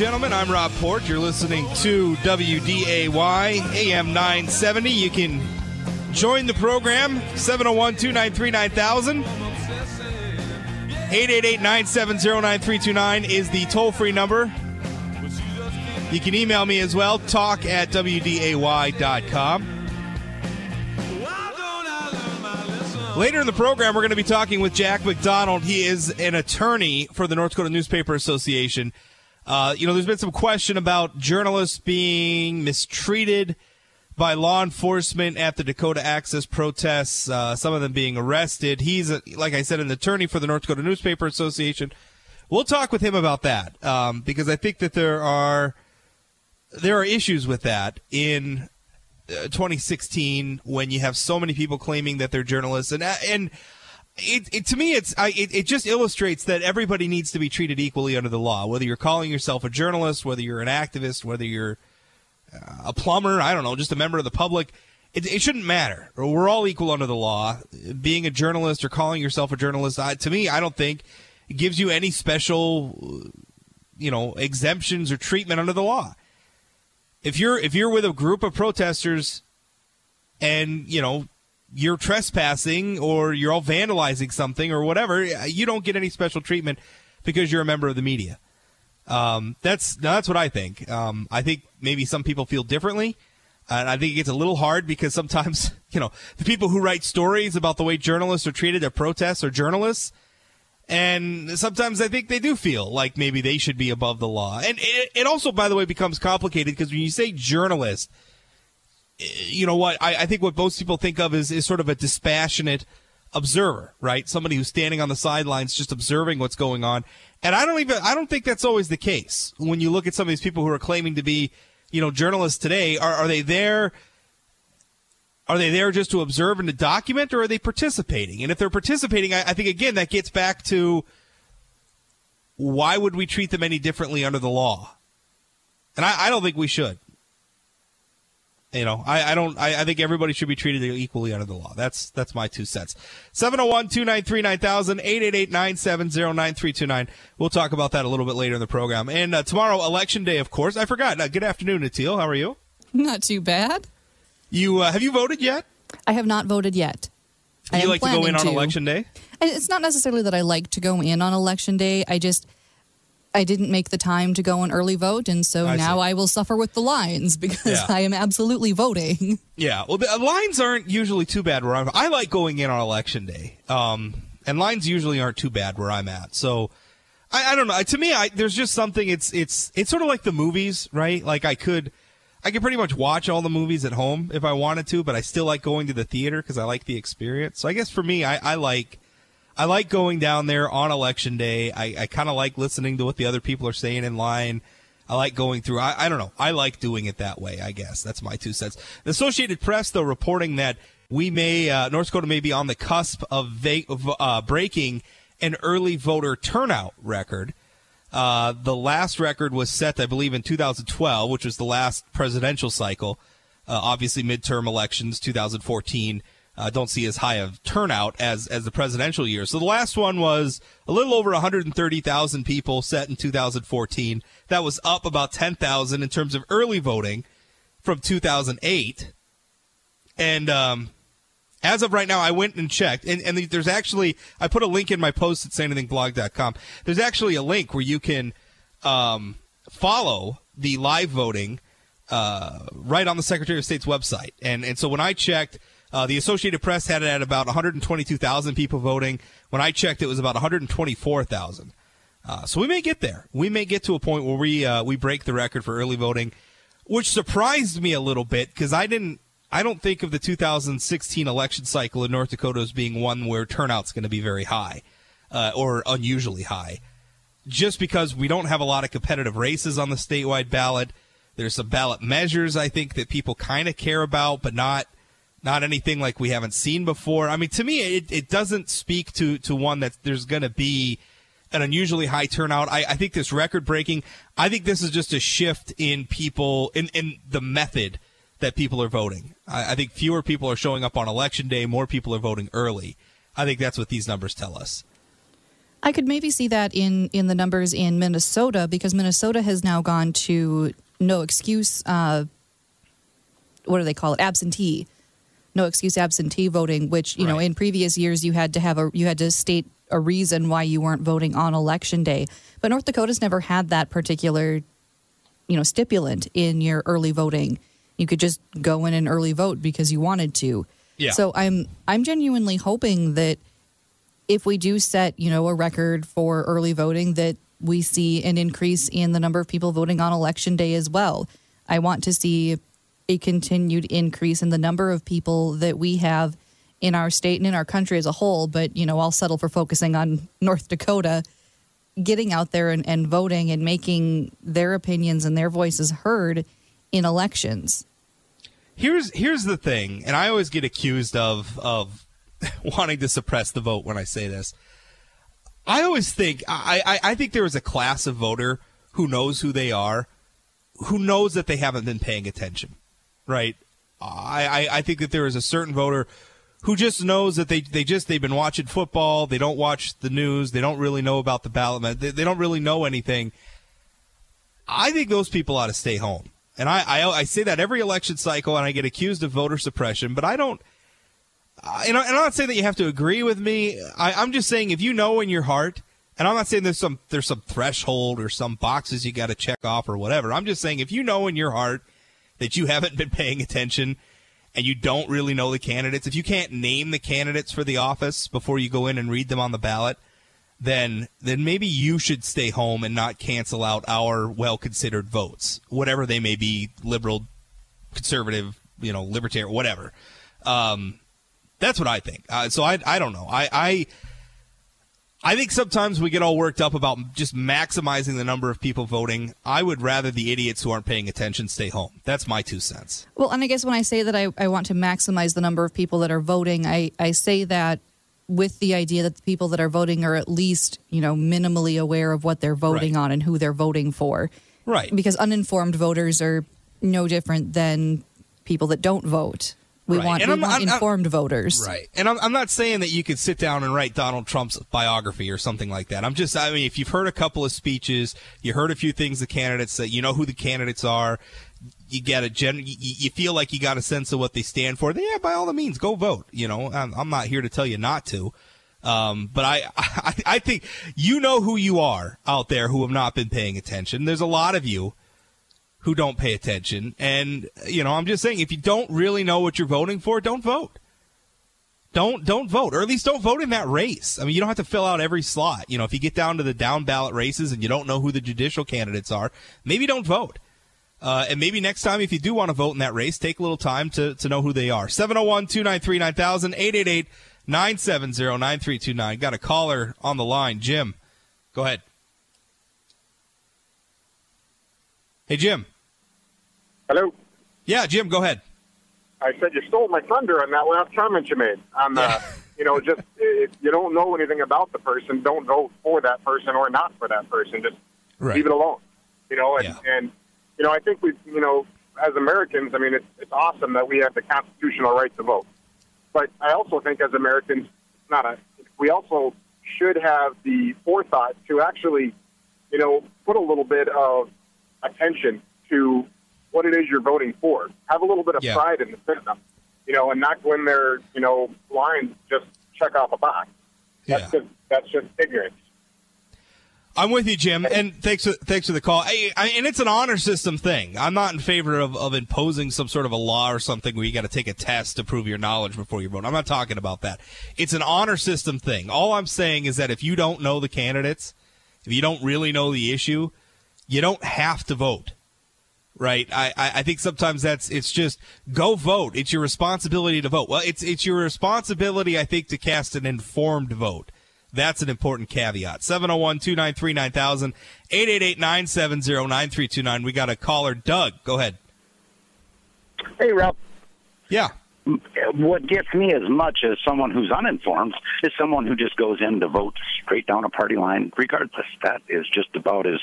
gentlemen. I'm Rob Port. You're listening to WDAY AM 970. You can join the program 701 293 9000. 888-970-9329 is the toll-free number. You can email me as well, talk at wday.com. Later in the program, we're going to be talking with Jack McDonald. He is an attorney for the North Dakota Newspaper Association. Uh, you know, there's been some question about journalists being mistreated by law enforcement at the Dakota Access protests, uh, some of them being arrested. He's, a, like I said, an attorney for the North Dakota Newspaper Association. We'll talk with him about that um, because I think that there are there are issues with that in uh, 2016 when you have so many people claiming that they're journalists and uh, and it, it, to me it's I, it, it just illustrates that everybody needs to be treated equally under the law whether you're calling yourself a journalist whether you're an activist whether you're uh, a plumber i don't know just a member of the public. It, it shouldn't matter. We're all equal under the law. Being a journalist or calling yourself a journalist I, to me i don't think gives you any special you know exemptions or treatment under the law. If you're if you're with a group of protesters and you know you're trespassing or you're all vandalizing something or whatever, you don't get any special treatment because you're a member of the media. Um, that's that's what I think. Um, I think maybe some people feel differently, and I think it gets a little hard because sometimes you know the people who write stories about the way journalists are treated at protests are journalists, and sometimes I think they do feel like maybe they should be above the law. And it, it also, by the way, becomes complicated because when you say journalist, you know what? I, I, think what most people think of is, is sort of a dispassionate observer, right? Somebody who's standing on the sidelines just observing what's going on. And I don't even, I don't think that's always the case. When you look at some of these people who are claiming to be, you know, journalists today, are, are they there are they there just to observe and to document, or are they participating? And if they're participating, I, I think again that gets back to why would we treat them any differently under the law? And I, I don't think we should. You know, I, I don't. I, I, think everybody should be treated equally under the law. That's that's my two cents. 701-293-9000, 888-970-9329. We'll talk about that a little bit later in the program. And uh, tomorrow, election day, of course. I forgot. Uh, good afternoon, Natil. How are you? Not too bad. You uh, have you voted yet? I have not voted yet. Do you like to go in on to. election day? It's not necessarily that I like to go in on election day. I just I didn't make the time to go and early vote, and so I now see. I will suffer with the lines because yeah. I am absolutely voting. Yeah, well, the uh, lines aren't usually too bad where I'm. I like going in on election day, um, and lines usually aren't too bad where I'm at. So. I, I don't know. To me, I, there's just something. It's it's it's sort of like the movies, right? Like I could, I could pretty much watch all the movies at home if I wanted to, but I still like going to the theater because I like the experience. So I guess for me, I, I like I like going down there on election day. I, I kind of like listening to what the other people are saying in line. I like going through. I, I don't know. I like doing it that way. I guess that's my two cents. The Associated Press, though, reporting that we may uh, North Dakota may be on the cusp of, va- of uh, breaking an early voter turnout record. Uh, the last record was set, I believe, in 2012, which was the last presidential cycle. Uh, obviously, midterm elections, 2014. Uh, don't see as high of turnout as as the presidential year. So the last one was a little over 130,000 people set in 2014. That was up about 10,000 in terms of early voting from 2008. And um, as of right now, I went and checked, and, and there's actually I put a link in my post at sayanythingblog.com. There's actually a link where you can um, follow the live voting uh, right on the Secretary of State's website. And and so when I checked, uh, the Associated Press had it at about 122,000 people voting. When I checked, it was about 124,000. Uh, so we may get there. We may get to a point where we uh, we break the record for early voting, which surprised me a little bit because I didn't I don't think of the 2016 election cycle in North Dakota as being one where turnout's going to be very high uh, or unusually high. Just because we don't have a lot of competitive races on the statewide ballot, there's some ballot measures I think that people kind of care about, but not not anything like we haven't seen before. I mean, to me, it, it doesn't speak to to one that there's going to be an unusually high turnout. I, I think this record breaking. I think this is just a shift in people in in the method that people are voting. I, I, think fewer people are showing up on election day. More people are voting early. I think that's what these numbers tell us. I could maybe see that in in the numbers in Minnesota because Minnesota has now gone to no excuse. Uh, what do they call it? Absentee. No excuse absentee voting, which you right. know in previous years you had to have a you had to state a reason why you weren't voting on election day. But North Dakota's never had that particular, you know, stipulant in your early voting. You could just go in and early vote because you wanted to. Yeah. So I'm I'm genuinely hoping that if we do set, you know, a record for early voting, that we see an increase in the number of people voting on election day as well. I want to see a continued increase in the number of people that we have in our state and in our country as a whole. But, you know, I'll settle for focusing on North Dakota getting out there and, and voting and making their opinions and their voices heard in elections. Here's here's the thing, and I always get accused of of wanting to suppress the vote when I say this. I always think I, I, I think there is a class of voter who knows who they are, who knows that they haven't been paying attention, right? I, I, I think that there is a certain voter who just knows that they, they just they've been watching football, they don't watch the news, they don't really know about the ballot, they, they don't really know anything. I think those people ought to stay home. And I, I, I say that every election cycle, and I get accused of voter suppression, but I don't and, I, am not saying that you have to agree with me. I, I'm just saying if you know in your heart, and I'm not saying there's some there's some threshold or some boxes you got to check off or whatever. I'm just saying if you know in your heart that you haven't been paying attention and you don't really know the candidates, if you can't name the candidates for the office before you go in and read them on the ballot, then then maybe you should stay home and not cancel out our well considered votes, whatever they may be, liberal, conservative, you know, libertarian, whatever. Um, that's what I think. Uh, so I, I don't know. I, I, I think sometimes we get all worked up about just maximizing the number of people voting. I would rather the idiots who aren't paying attention stay home. That's my two cents. Well, and I guess when I say that I, I want to maximize the number of people that are voting, I, I say that with the idea that the people that are voting are at least, you know, minimally aware of what they're voting right. on and who they're voting for. Right. Because uninformed voters are no different than people that don't vote. We right. want, we I'm, want I'm, informed I'm, voters. Right. And I'm, I'm not saying that you could sit down and write Donald Trump's biography or something like that. I'm just, I mean, if you've heard a couple of speeches, you heard a few things the candidates say, you know who the candidates are, you get a gen, you, you feel like you got a sense of what they stand for, then yeah, by all the means, go vote. You know, I'm, I'm not here to tell you not to. Um, but I, I, I think you know who you are out there who have not been paying attention. There's a lot of you who don't pay attention. And, you know, I'm just saying, if you don't really know what you're voting for, don't vote. Don't don't vote, or at least don't vote in that race. I mean, you don't have to fill out every slot. You know, if you get down to the down ballot races and you don't know who the judicial candidates are, maybe don't vote. Uh, and maybe next time, if you do want to vote in that race, take a little time to, to know who they are. 701 293 9000 888 970 9329. Got a caller on the line. Jim, go ahead. Hey, Jim. Hello. Yeah, Jim, go ahead. I said you stole my thunder on that last comment you made. On the, yeah. you know, just if you don't know anything about the person, don't vote for that person or not for that person. Just right. leave it alone. You know, and, yeah. and you know, I think we, you know, as Americans, I mean, it's it's awesome that we have the constitutional right to vote. But I also think as Americans, not a, we also should have the forethought to actually, you know, put a little bit of attention to what it is you're voting for. Have a little bit of yeah. pride in the system, you know, and not go in there, you know, blind, just check off a box. That's yeah. just that's just ignorance. I'm with you, Jim, and thanks for, thanks for the call. I, I, and it's an honor system thing. I'm not in favor of, of imposing some sort of a law or something where you got to take a test to prove your knowledge before you vote. I'm not talking about that. It's an honor system thing. All I'm saying is that if you don't know the candidates, if you don't really know the issue, you don't have to vote right? I, I think sometimes that's it's just go vote. It's your responsibility to vote. Well, it's it's your responsibility, I think, to cast an informed vote. That's an important caveat. 701 293 9000 888 970 9329. We got a caller, Doug. Go ahead. Hey, Rob. Yeah what gets me as much as someone who's uninformed is someone who just goes in to vote straight down a party line, regardless. That is just about as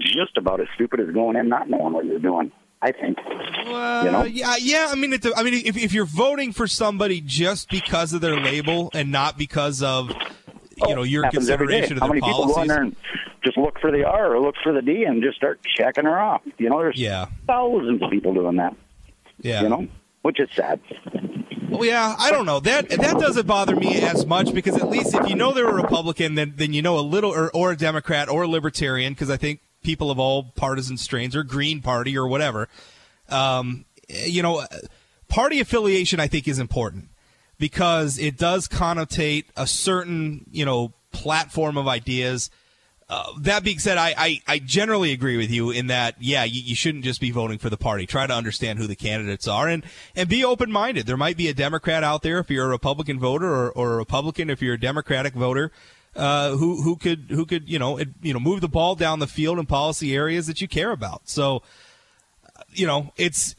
just about as stupid as going in not knowing what you're doing. I think. you know? Yeah, yeah. I mean, I mean, if, if you're voting for somebody just because of their label and not because of you oh, know your consideration of How many policies. people go in there and just look for the R or look for the D and just start checking her off? You know, there's yeah. thousands of people doing that. Yeah, you know, which is sad. Well, yeah, I don't know that that doesn't bother me as much because at least if you know they're a Republican, then then you know a little or, or a Democrat or a Libertarian because I think people of all partisan strains or Green Party or whatever. Um, you know, party affiliation I think is important because it does connotate a certain you know platform of ideas uh, that being said, I, I, I, generally agree with you in that, yeah, you, you, shouldn't just be voting for the party. Try to understand who the candidates are and, and be open minded. There might be a Democrat out there if you're a Republican voter or, or a Republican if you're a Democratic voter. Uh, who who could who could you know it, you know move the ball down the field in policy areas that you care about. So, you know, it's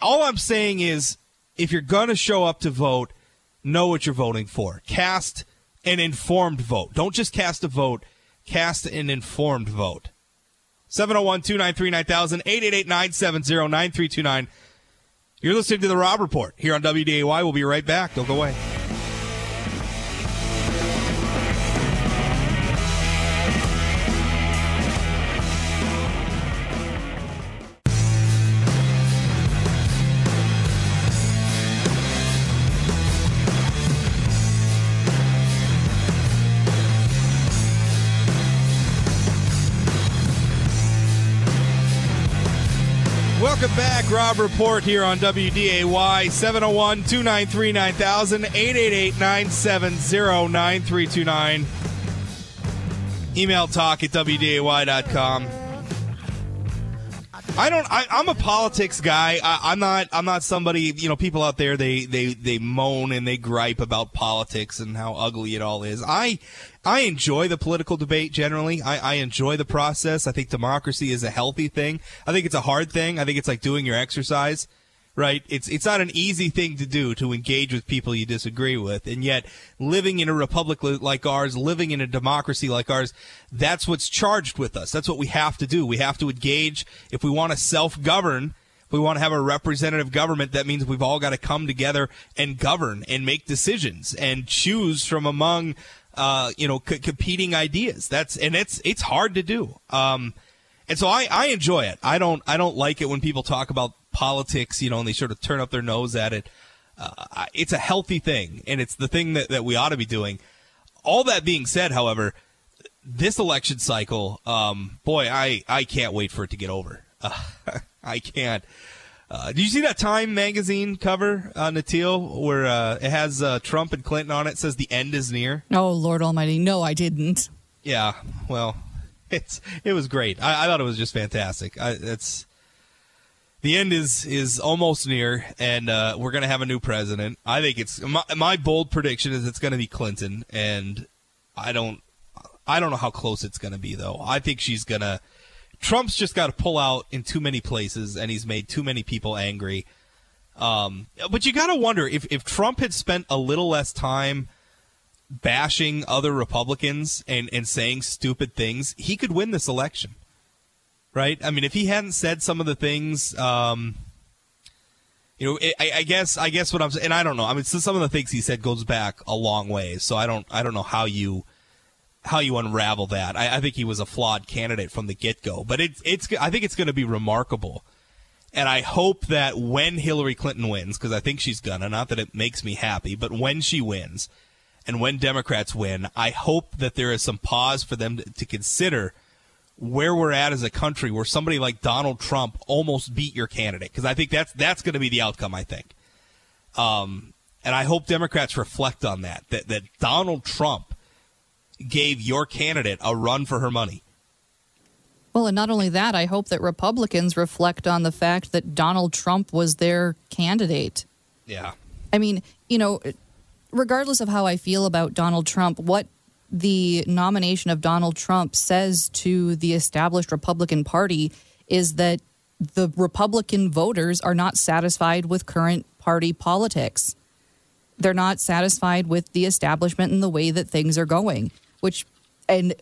all I'm saying is if you're going to show up to vote, know what you're voting for. Cast an informed vote. Don't just cast a vote cast an informed vote. 701 293 9000 888 970 9329. You're listening to The Rob Report here on WDAY. We'll be right back. Don't go away. Report here on WDAY 701 293 9000 888 970 9329. Email talk at WDAY.com. I don't. I, am a politics guy. I, am not. I'm not somebody. You know, people out there they they they moan and they gripe about politics and how ugly it all is. I I enjoy the political debate generally. I, I enjoy the process. I think democracy is a healthy thing. I think it's a hard thing. I think it's like doing your exercise right? It's it's not an easy thing to do to engage with people you disagree with, and yet living in a republic like ours, living in a democracy like ours, that's what's charged with us. That's what we have to do. We have to engage if we want to self-govern. If we want to have a representative government, that means we've all got to come together and govern and make decisions and choose from among, uh, you know, c- competing ideas. That's and it's it's hard to do. Um, and so I, I enjoy it. I don't I don't like it when people talk about politics, you know, and they sort of turn up their nose at it. Uh, it's a healthy thing, and it's the thing that, that we ought to be doing. All that being said, however, this election cycle, um, boy, I, I can't wait for it to get over. Uh, I can't. Uh, did you see that Time magazine cover, on uh, Natil, where uh, it has uh, Trump and Clinton on it? it? Says the end is near. Oh Lord Almighty! No, I didn't. Yeah, well, it's it was great. I, I thought it was just fantastic. I, it's the end is is almost near, and uh, we're going to have a new president. I think it's my, my bold prediction is it's going to be Clinton, and I don't I don't know how close it's going to be though. I think she's going to. Trump's just got to pull out in too many places, and he's made too many people angry. Um, but you got to wonder if if Trump had spent a little less time bashing other Republicans and and saying stupid things, he could win this election right? I mean, if he hadn't said some of the things, um, you know, I, I, guess I guess what I'm saying, and I don't know. I mean, so some of the things he said goes back a long ways, so I don't I don't know how you how you unravel that. I, I think he was a flawed candidate from the get go, but it's it's I think it's going to be remarkable. And I hope that when Hillary Clinton wins, because I think she's gonna, not that it makes me happy, but when she wins, and when Democrats win, I hope that there is some pause for them to, to consider where we're at as a country where somebody like Donald Trump almost beat your candidate because I think that's that's going to be the outcome I think. Um, and I hope Democrats reflect on that that that Donald Trump gave your candidate a run for her money. Well, and not only that, I hope that Republicans reflect on the fact that Donald Trump was their candidate. Yeah. I mean, you know, regardless of how I feel about Donald Trump, what the nomination of Donald Trump says to the established Republican Party is that the Republican voters are not satisfied with current party politics. They're not satisfied with the establishment and the way that things are going, which, and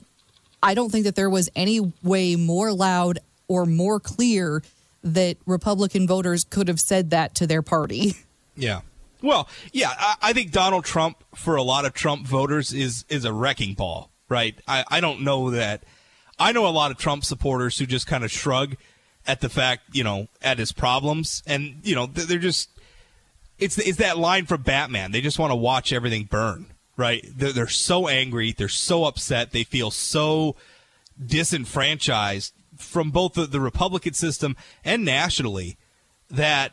I don't think that there was any way more loud or more clear that Republican voters could have said that to their party. Yeah. Well, yeah, I, I, think Donald Trump for a lot of Trump voters is is a wrecking ball, right? I, I don't know that. I know a lot of Trump supporters who just kind of shrug at the fact, you know, at his problems, and you know, they're just. It's it's that line from Batman. They just want to watch everything burn, right? They're, they're so angry. They're so upset. They feel so disenfranchised from both the, the Republican system and nationally that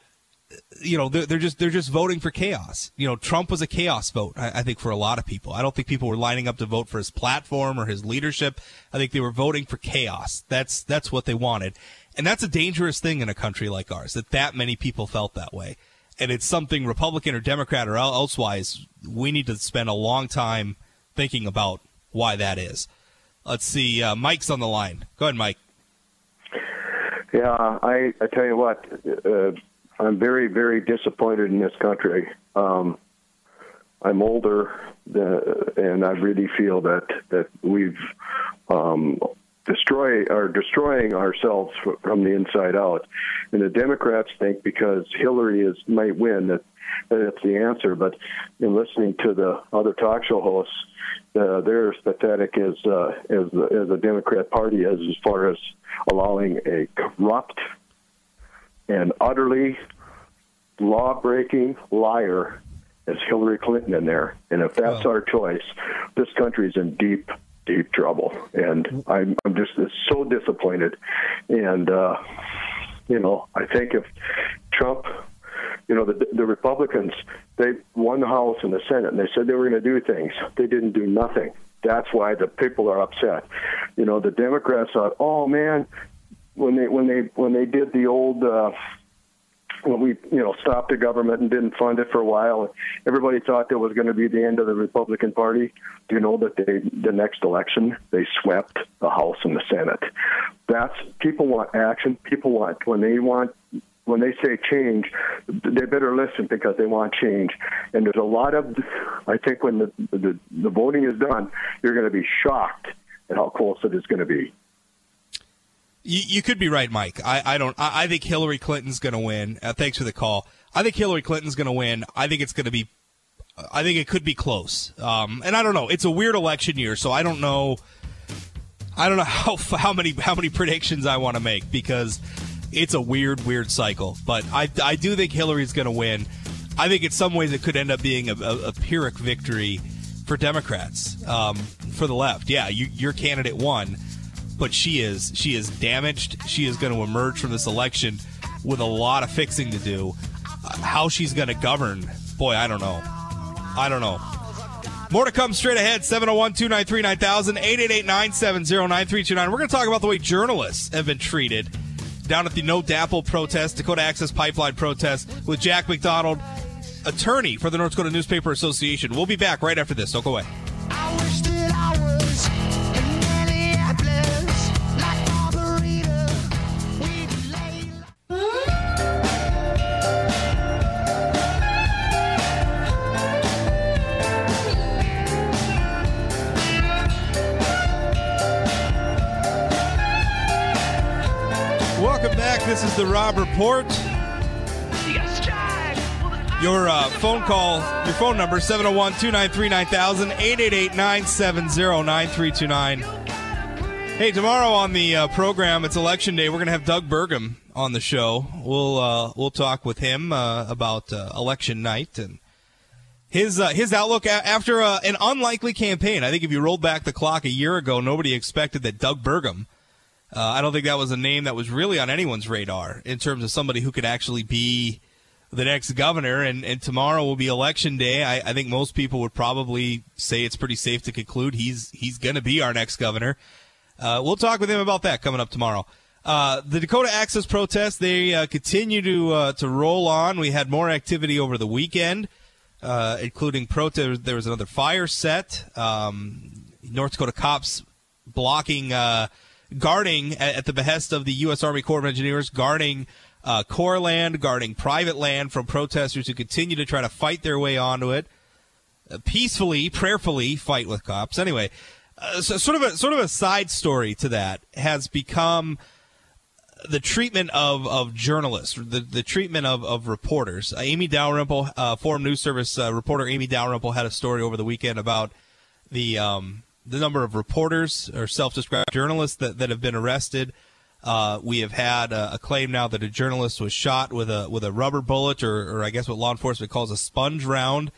you know they're, they're, just they're just voting for chaos. You know, Trump was a chaos vote. I, I, think for a lot of people, I don't think people were lining up to vote for his platform or his leadership. I think they were voting for chaos. That's that's what they wanted, and that's a dangerous thing in a country like ours. That that many people felt that way, and it's something Republican or Democrat or elsewise we need to spend a long time thinking about why that is. Let's see, uh, Mike's on the line. Go ahead, Mike. Yeah, I I tell you what. Uh, I'm very, very disappointed in this country. Um, I'm older, uh, and I really feel that that we've um, destroy are destroying ourselves from the inside out. And the Democrats think because Hillary is might win that that it's the answer. But in listening to the other talk show hosts, uh, they're as pathetic as uh, as the, as the Democrat Party is as far as allowing a corrupt and utterly law breaking liar as Hillary Clinton in there. And if that's oh. our choice, this country is in deep, deep trouble. And I'm, I'm just so disappointed. And, uh, you know, I think if Trump, you know, the, the Republicans, they won the House and the Senate, and they said they were going to do things. They didn't do nothing. That's why the people are upset. You know, the Democrats thought, oh man, when they when they when they did the old uh, when we you know stopped the government and didn't fund it for a while, everybody thought that was going to be the end of the Republican Party. Do you know that they the next election they swept the House and the Senate? That's people want action. People want when they want when they say change, they better listen because they want change. And there's a lot of, I think, when the the, the voting is done, you're going to be shocked at how close it is going to be. You, you could be right, Mike. I, I don't. I, I think Hillary Clinton's going to win. Uh, thanks for the call. I think Hillary Clinton's going to win. I think it's going to be. I think it could be close. Um, and I don't know. It's a weird election year, so I don't know. I don't know how how many how many predictions I want to make because it's a weird weird cycle. But I I do think Hillary's going to win. I think in some ways it could end up being a, a, a Pyrrhic victory for Democrats um, for the left. Yeah, you, your candidate won but she is she is damaged. She is going to emerge from this election with a lot of fixing to do. Uh, how she's going to govern, boy, I don't know. I don't know. More to come straight ahead. 701 293 9000 888 970 9329. We're going to talk about the way journalists have been treated down at the No DAPL protest, Dakota Access Pipeline protest, with Jack McDonald, attorney for the North Dakota Newspaper Association. We'll be back right after this. Don't go away. This is the Rob Report. Your uh, phone call, your phone number, 701 293 9000, 888 970 9329. Hey, tomorrow on the uh, program, it's election day. We're going to have Doug Burgum on the show. We'll uh, we'll talk with him uh, about uh, election night and his uh, his outlook after uh, an unlikely campaign. I think if you rolled back the clock a year ago, nobody expected that Doug Burgum uh, I don't think that was a name that was really on anyone's radar in terms of somebody who could actually be the next governor. And, and tomorrow will be election day. I, I think most people would probably say it's pretty safe to conclude he's he's going to be our next governor. Uh, we'll talk with him about that coming up tomorrow. Uh, the Dakota Access protests they uh, continue to uh, to roll on. We had more activity over the weekend, uh, including protest. There was another fire set. Um, North Dakota cops blocking uh, guarding at, the behest of the U.S. Army Corps of Engineers, guarding uh, Corps land, guarding private land from protesters who continue to try to fight their way onto it, uh, peacefully, prayerfully fight with cops. Anyway, uh, so sort of a sort of a side story to that has become the treatment of, of journalists, the, the treatment of, of reporters. Uh, Amy Dalrymple, uh, Forum News Service uh, reporter Amy Dalrymple had a story over the weekend about the um, the number of reporters or self-described journalists that, that have been arrested. Uh, we have had a, a, claim now that a journalist was shot with a with a rubber bullet, or, or I guess what law enforcement calls a sponge round.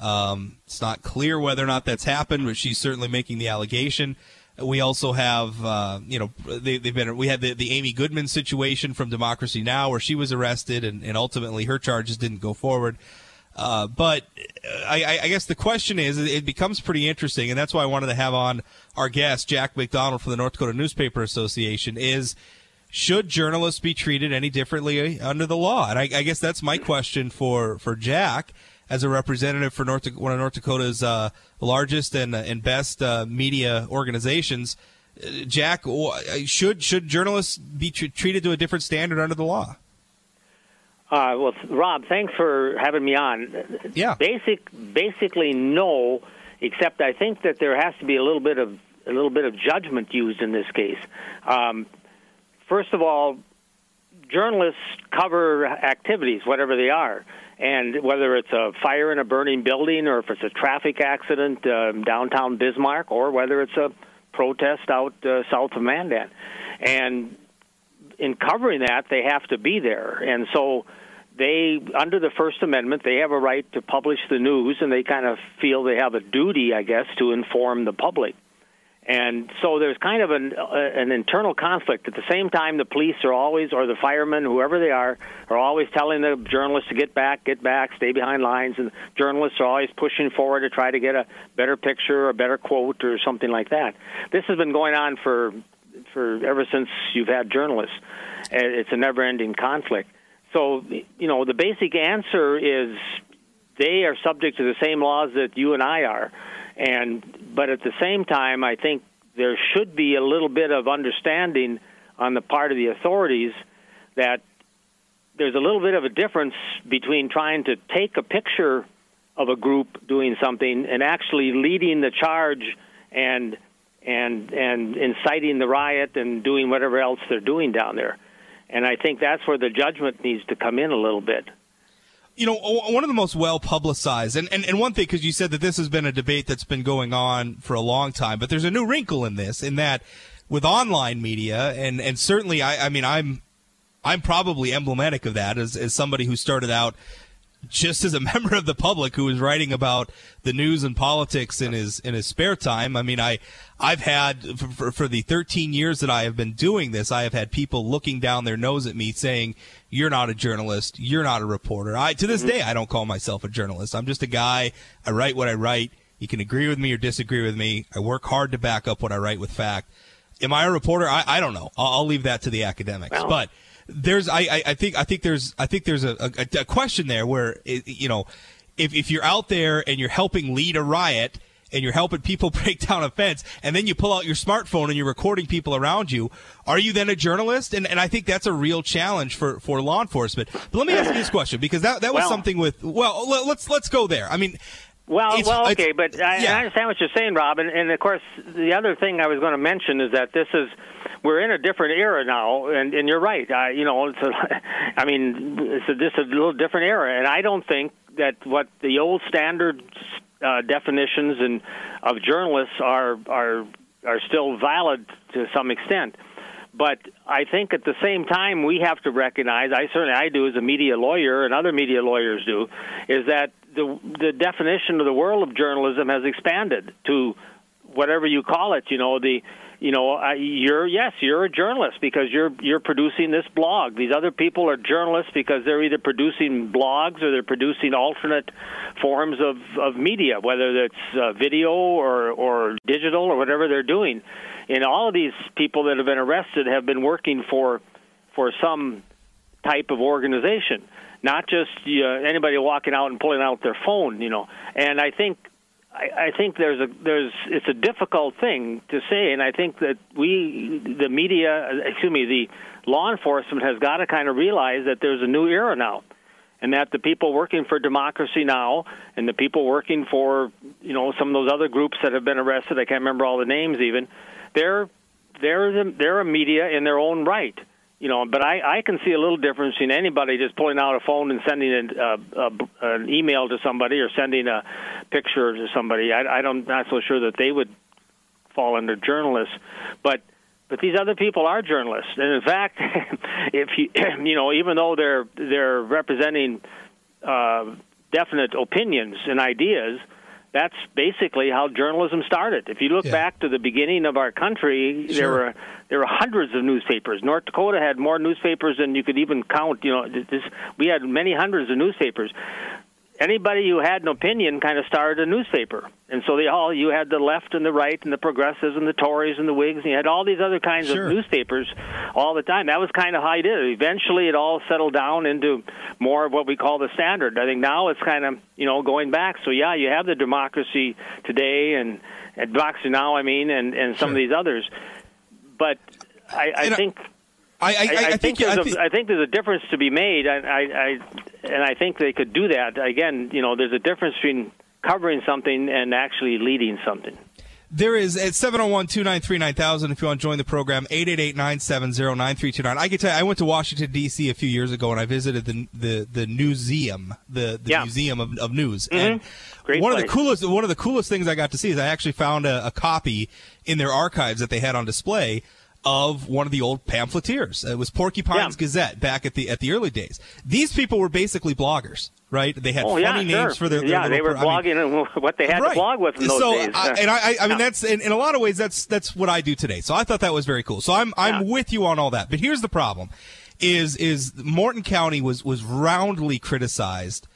Um, it's not clear whether or not that's happened, but she's certainly making the allegation. We also have, uh, you know, they, have been. We had the, the Amy Goodman situation from Democracy Now, where she was arrested, and, and ultimately her charges didn't go forward. Uh, but I, I, guess the question is, it becomes pretty interesting, and that's why I wanted to have on our guest, Jack McDonald from the North Dakota Newspaper Association. Is should journalists be treated any differently under the law? And I, I guess that's my question for for Jack as a representative for North one of North Dakota's uh, largest and and best uh, media organizations. Uh, Jack, should should journalists be tr- treated to a different standard under the law? Uh, well, Rob, thanks for having me on. Yeah. Basic, basically, no. Except I think that there has to be a little bit of a little bit of judgment used in this case. Um, first of all, journalists cover activities, whatever they are, and whether it's a fire in a burning building, or if it's a traffic accident uh, downtown Bismarck, or whether it's a protest out uh, south of Mandan, and in covering that, they have to be there, and so they, under the First Amendment, they have a right to publish the news, and they kind of feel they have a duty, I guess, to inform the public. And so there's kind of an, uh, an internal conflict. At the same time, the police are always, or the firemen, whoever they are, are always telling the journalists to get back, get back, stay behind lines, and journalists are always pushing forward to try to get a better picture, a better quote, or something like that. This has been going on for, for ever since you've had journalists. It's a never-ending conflict. So, you know, the basic answer is they are subject to the same laws that you and I are. And but at the same time, I think there should be a little bit of understanding on the part of the authorities that there's a little bit of a difference between trying to take a picture of a group doing something and actually leading the charge and and and inciting the riot and doing whatever else they're doing down there. And I think that's where the judgment needs to come in a little bit. You know, one of the most well publicized, and, and, and one thing, because you said that this has been a debate that's been going on for a long time, but there's a new wrinkle in this, in that with online media, and, and certainly, I, I mean, I'm I'm probably emblematic of that as, as somebody who started out just as a member of the public who is writing about the news and politics in his in his spare time. I mean, I I've had for, for the 13 years that I have been doing this, I have had people looking down their nose at me saying, "You're not a journalist. You're not a reporter." I to this mm-hmm. day I don't call myself a journalist. I'm just a guy. I write what I write. You can agree with me or disagree with me. I work hard to back up what I write with fact. Am I a reporter? I, I don't know. I'll, I'll leave that to the academics. Well, but there's I, I think I think there's I think there's a, a, a question there where it, you know if if you're out there and you're helping lead a riot and you're helping people break down a fence and then you pull out your smartphone and you're recording people around you are you then a journalist? And, and i think that's a real challenge for, for law enforcement. But let me ask you this question because that, that was well, something with well let's let's go there. I mean well, well, okay, but I, yeah. I understand what you're saying, Rob, and, and of course, the other thing I was going to mention is that this is we're in a different era now, and, and you're right. I, you know, it's a, I mean, it's a, this is a little different era, and I don't think that what the old standard uh, definitions and of journalists are are are still valid to some extent. But I think at the same time we have to recognize, I certainly I do as a media lawyer and other media lawyers do, is that the the definition of the world of journalism has expanded to whatever you call it. You know the you know, you're yes, you're a journalist because you're you're producing this blog. These other people are journalists because they're either producing blogs or they're producing alternate forms of of media, whether it's uh, video or or digital or whatever they're doing. And all of these people that have been arrested have been working for for some type of organization, not just anybody walking out and pulling out their phone, you know. And I think I, I think there's a there's it's a difficult thing to say, and I think that we, the media, excuse me, the law enforcement has got to kind of realize that there's a new era now, and that the people working for democracy now, and the people working for you know some of those other groups that have been arrested, I can't remember all the names even, they're they're the, they're a media in their own right, you know, but I, I can see a little difference in anybody just pulling out a phone and sending an, uh, a, an email to somebody or sending a picture to somebody. I, I don't not so sure that they would fall under journalists, but but these other people are journalists, and in fact, if you you know, even though they're they're representing uh, definite opinions and ideas, that's basically how journalism started. If you look yeah. back to the beginning of our country, sure. there were there were hundreds of newspapers. North Dakota had more newspapers than you could even count. You know, this, we had many hundreds of newspapers anybody who had an opinion kind of started a newspaper. And so they all you had the left and the right and the progressives and the Tories and the Whigs and you had all these other kinds sure. of newspapers all the time. That was kind of how you did it. Eventually it all settled down into more of what we call the standard. I think now it's kind of, you know, going back. So yeah, you have the democracy today and, and democracy now I mean and, and some sure. of these others. But I, I think I, I, I, I think, think there's a, I think there's a difference to be made. I, I, and I think they could do that. Again, you know, there's a difference between covering something and actually leading something. There is at 701 293 9000 if you want to join the program, 888 970 9329. I can tell you, I went to Washington, D.C. a few years ago and I visited the the, the museum, the, the yeah. Museum of, of News. Mm-hmm. And Great one place. of the coolest one of the coolest things I got to see is I actually found a, a copy in their archives that they had on display of one of the old pamphleteers. It was Porcupine's yeah. Gazette back at the at the early days. These people were basically bloggers, right? They had oh, funny yeah, names sure. for their, their yeah. They were pro- blogging I mean, what they had right. to blog with in those so, days. I, and I, I mean, that's in, in, a lot of ways that's that's what I do today. So I thought that was very cool. So I'm I'm with you on all that. But here's the problem: is is Morton County was was roundly criticized.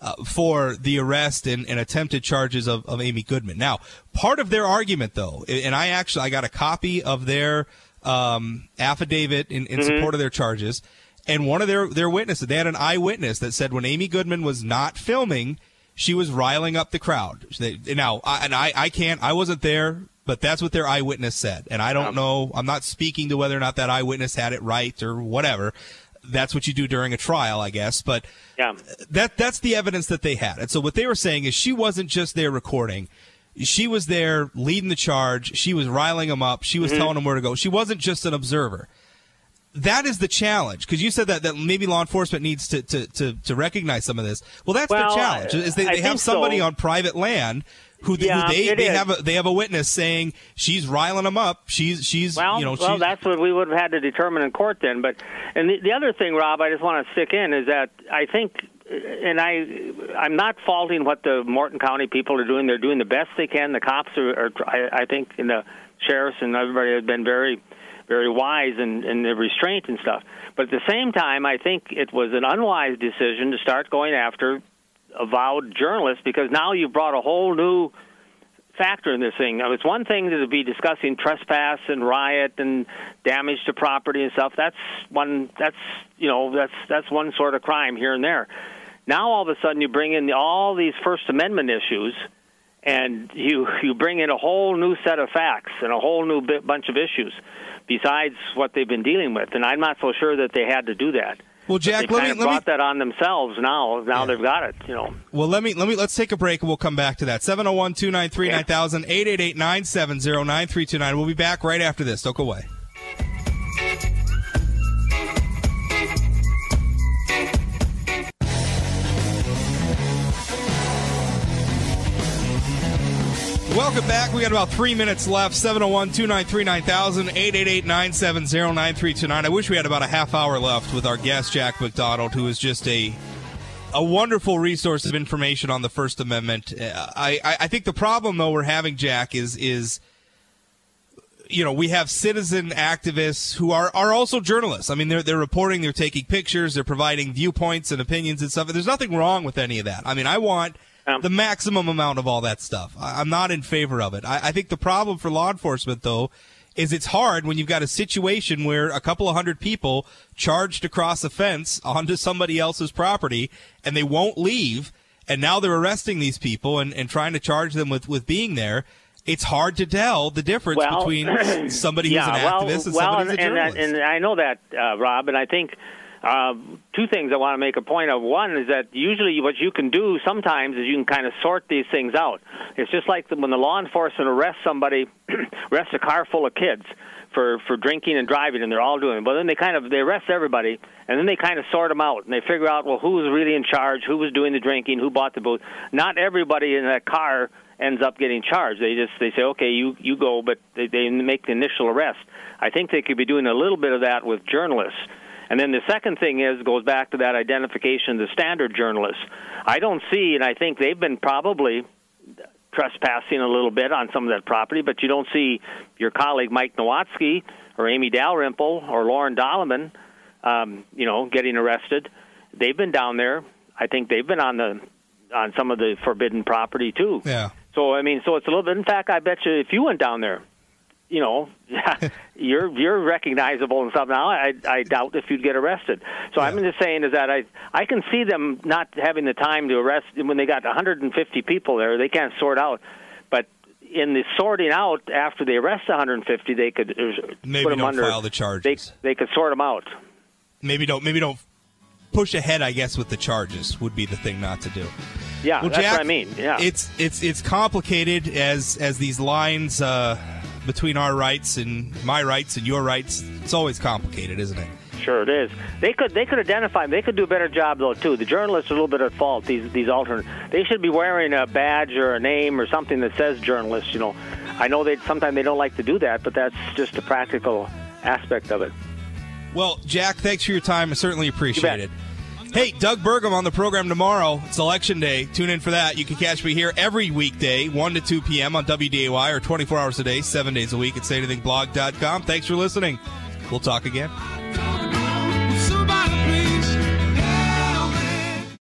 Uh, for the arrest and, and attempted charges of, of Amy Goodman. Now, part of their argument, though, and I actually I got a copy of their um, affidavit in, in mm-hmm. support of their charges. And one of their, their witnesses, they had an eyewitness that said when Amy Goodman was not filming, she was riling up the crowd. They, now, I, and I, I can't, I wasn't there, but that's what their eyewitness said. And I don't know, I'm not speaking to whether or not that eyewitness had it right or whatever. That's what you do during a trial, I guess. But yeah. that that's the evidence that they had. And so what they were saying is she wasn't just there recording she was there leading the charge. She was riling them up. She was mm-hmm. telling them where to go. She wasn't just an observer. That is the challenge because you said that, that maybe law enforcement needs to, to, to, to recognize some of this. Well, that's well, the challenge. Is they, they have somebody so. on private land who, they, yeah, who they, they have a, they have a witness saying she's riling them up. She's she's well, you know well that's what we would have had to determine in court then. But and the, the other thing, Rob, I just want to stick in is that I think and I, I'm not faulting what the Morton County people are doing. They're doing the best they can. The cops are, are I, I think, and the sheriffs and everybody have been very, very wise in, in the restraint and stuff. But at the same time, I think it was an unwise decision to start going after avowed journalists because now you've brought a whole new factor in this thing. Now, it's one thing to be discussing trespass and riot and damage to property and stuff. That's one. That's you know that's that's one sort of crime here and there. Now all of a sudden you bring in all these First Amendment issues, and you you bring in a whole new set of facts and a whole new bit, bunch of issues besides what they've been dealing with. And I'm not so sure that they had to do that. Well, Jack, they let me let brought me that on themselves. Now, now yeah. they've got it. You know. Well, let me let me let's take a break and we'll come back to that. 701-293-9000, 888-970-9329. We'll be back right after this. Don't go away. Welcome back. We got about three minutes left. 701 293 9000, 888 970 9329. I wish we had about a half hour left with our guest, Jack McDonald, who is just a a wonderful resource of information on the First Amendment. Uh, I, I, I think the problem, though, we're having, Jack, is is you know we have citizen activists who are, are also journalists. I mean, they're they're reporting, they're taking pictures, they're providing viewpoints and opinions and stuff. There's nothing wrong with any of that. I mean, I want the maximum amount of all that stuff. I, am not in favor of it. I, I think the problem for law enforcement, though, is it's hard when you've got a situation where a couple of hundred people charged across a fence onto somebody else's property and they won't leave, and now they're arresting these people and, and trying to charge them with, with being there. It's hard to tell the difference well, between somebody yeah, who's an well, activist and well, somebody who's a journalist. And, and I know that, uh, Rob, and I think uh, two things I want to make a point of. One is that usually what you can do sometimes is you can kind of sort these things out. It's just like when the law enforcement arrests somebody, arrests a car full of kids for for drinking and driving, and they're all doing it. But then they kind of they arrest everybody, and then they kind of sort them out, and they figure out well who was really in charge, who was doing the drinking, who bought the booze. Not everybody in that car ends up getting charged. They just they say okay you you go, but they, they make the initial arrest. I think they could be doing a little bit of that with journalists. And then the second thing is goes back to that identification of the standard journalists. I don't see, and I think they've been probably trespassing a little bit on some of that property, but you don't see your colleague Mike Nowatzki or Amy Dalrymple or Lauren Dolleman, um, you know, getting arrested. They've been down there. I think they've been on the on some of the forbidden property too. Yeah. So I mean, so it's a little bit. In fact, I bet you if you went down there, you know, you're you're recognizable and stuff. Now, I I doubt if you'd get arrested. So yeah. I'm just saying is that I I can see them not having the time to arrest when they got 150 people there. They can't sort out, but in the sorting out after they arrest 150, they could uh, maybe put them don't under. file the charges. They they could sort them out. Maybe don't maybe don't push ahead. I guess with the charges would be the thing not to do. Yeah, well, that's Jack, what I mean. Yeah, it's it's it's complicated as as these lines. Uh, between our rights and my rights and your rights. It's always complicated, isn't it? Sure, it is. They could they could identify. Them. They could do a better job though too. The journalists are a little bit at fault. These these alternate. They should be wearing a badge or a name or something that says journalist. You know, I know they sometimes they don't like to do that, but that's just a practical aspect of it. Well, Jack, thanks for your time. I certainly appreciate it. Hey, Doug Burgum on the program tomorrow. It's election day. Tune in for that. You can catch me here every weekday, 1 to 2 p.m. on WDAY or 24 hours a day, seven days a week at sayanythingblog.com. Thanks for listening. We'll talk again.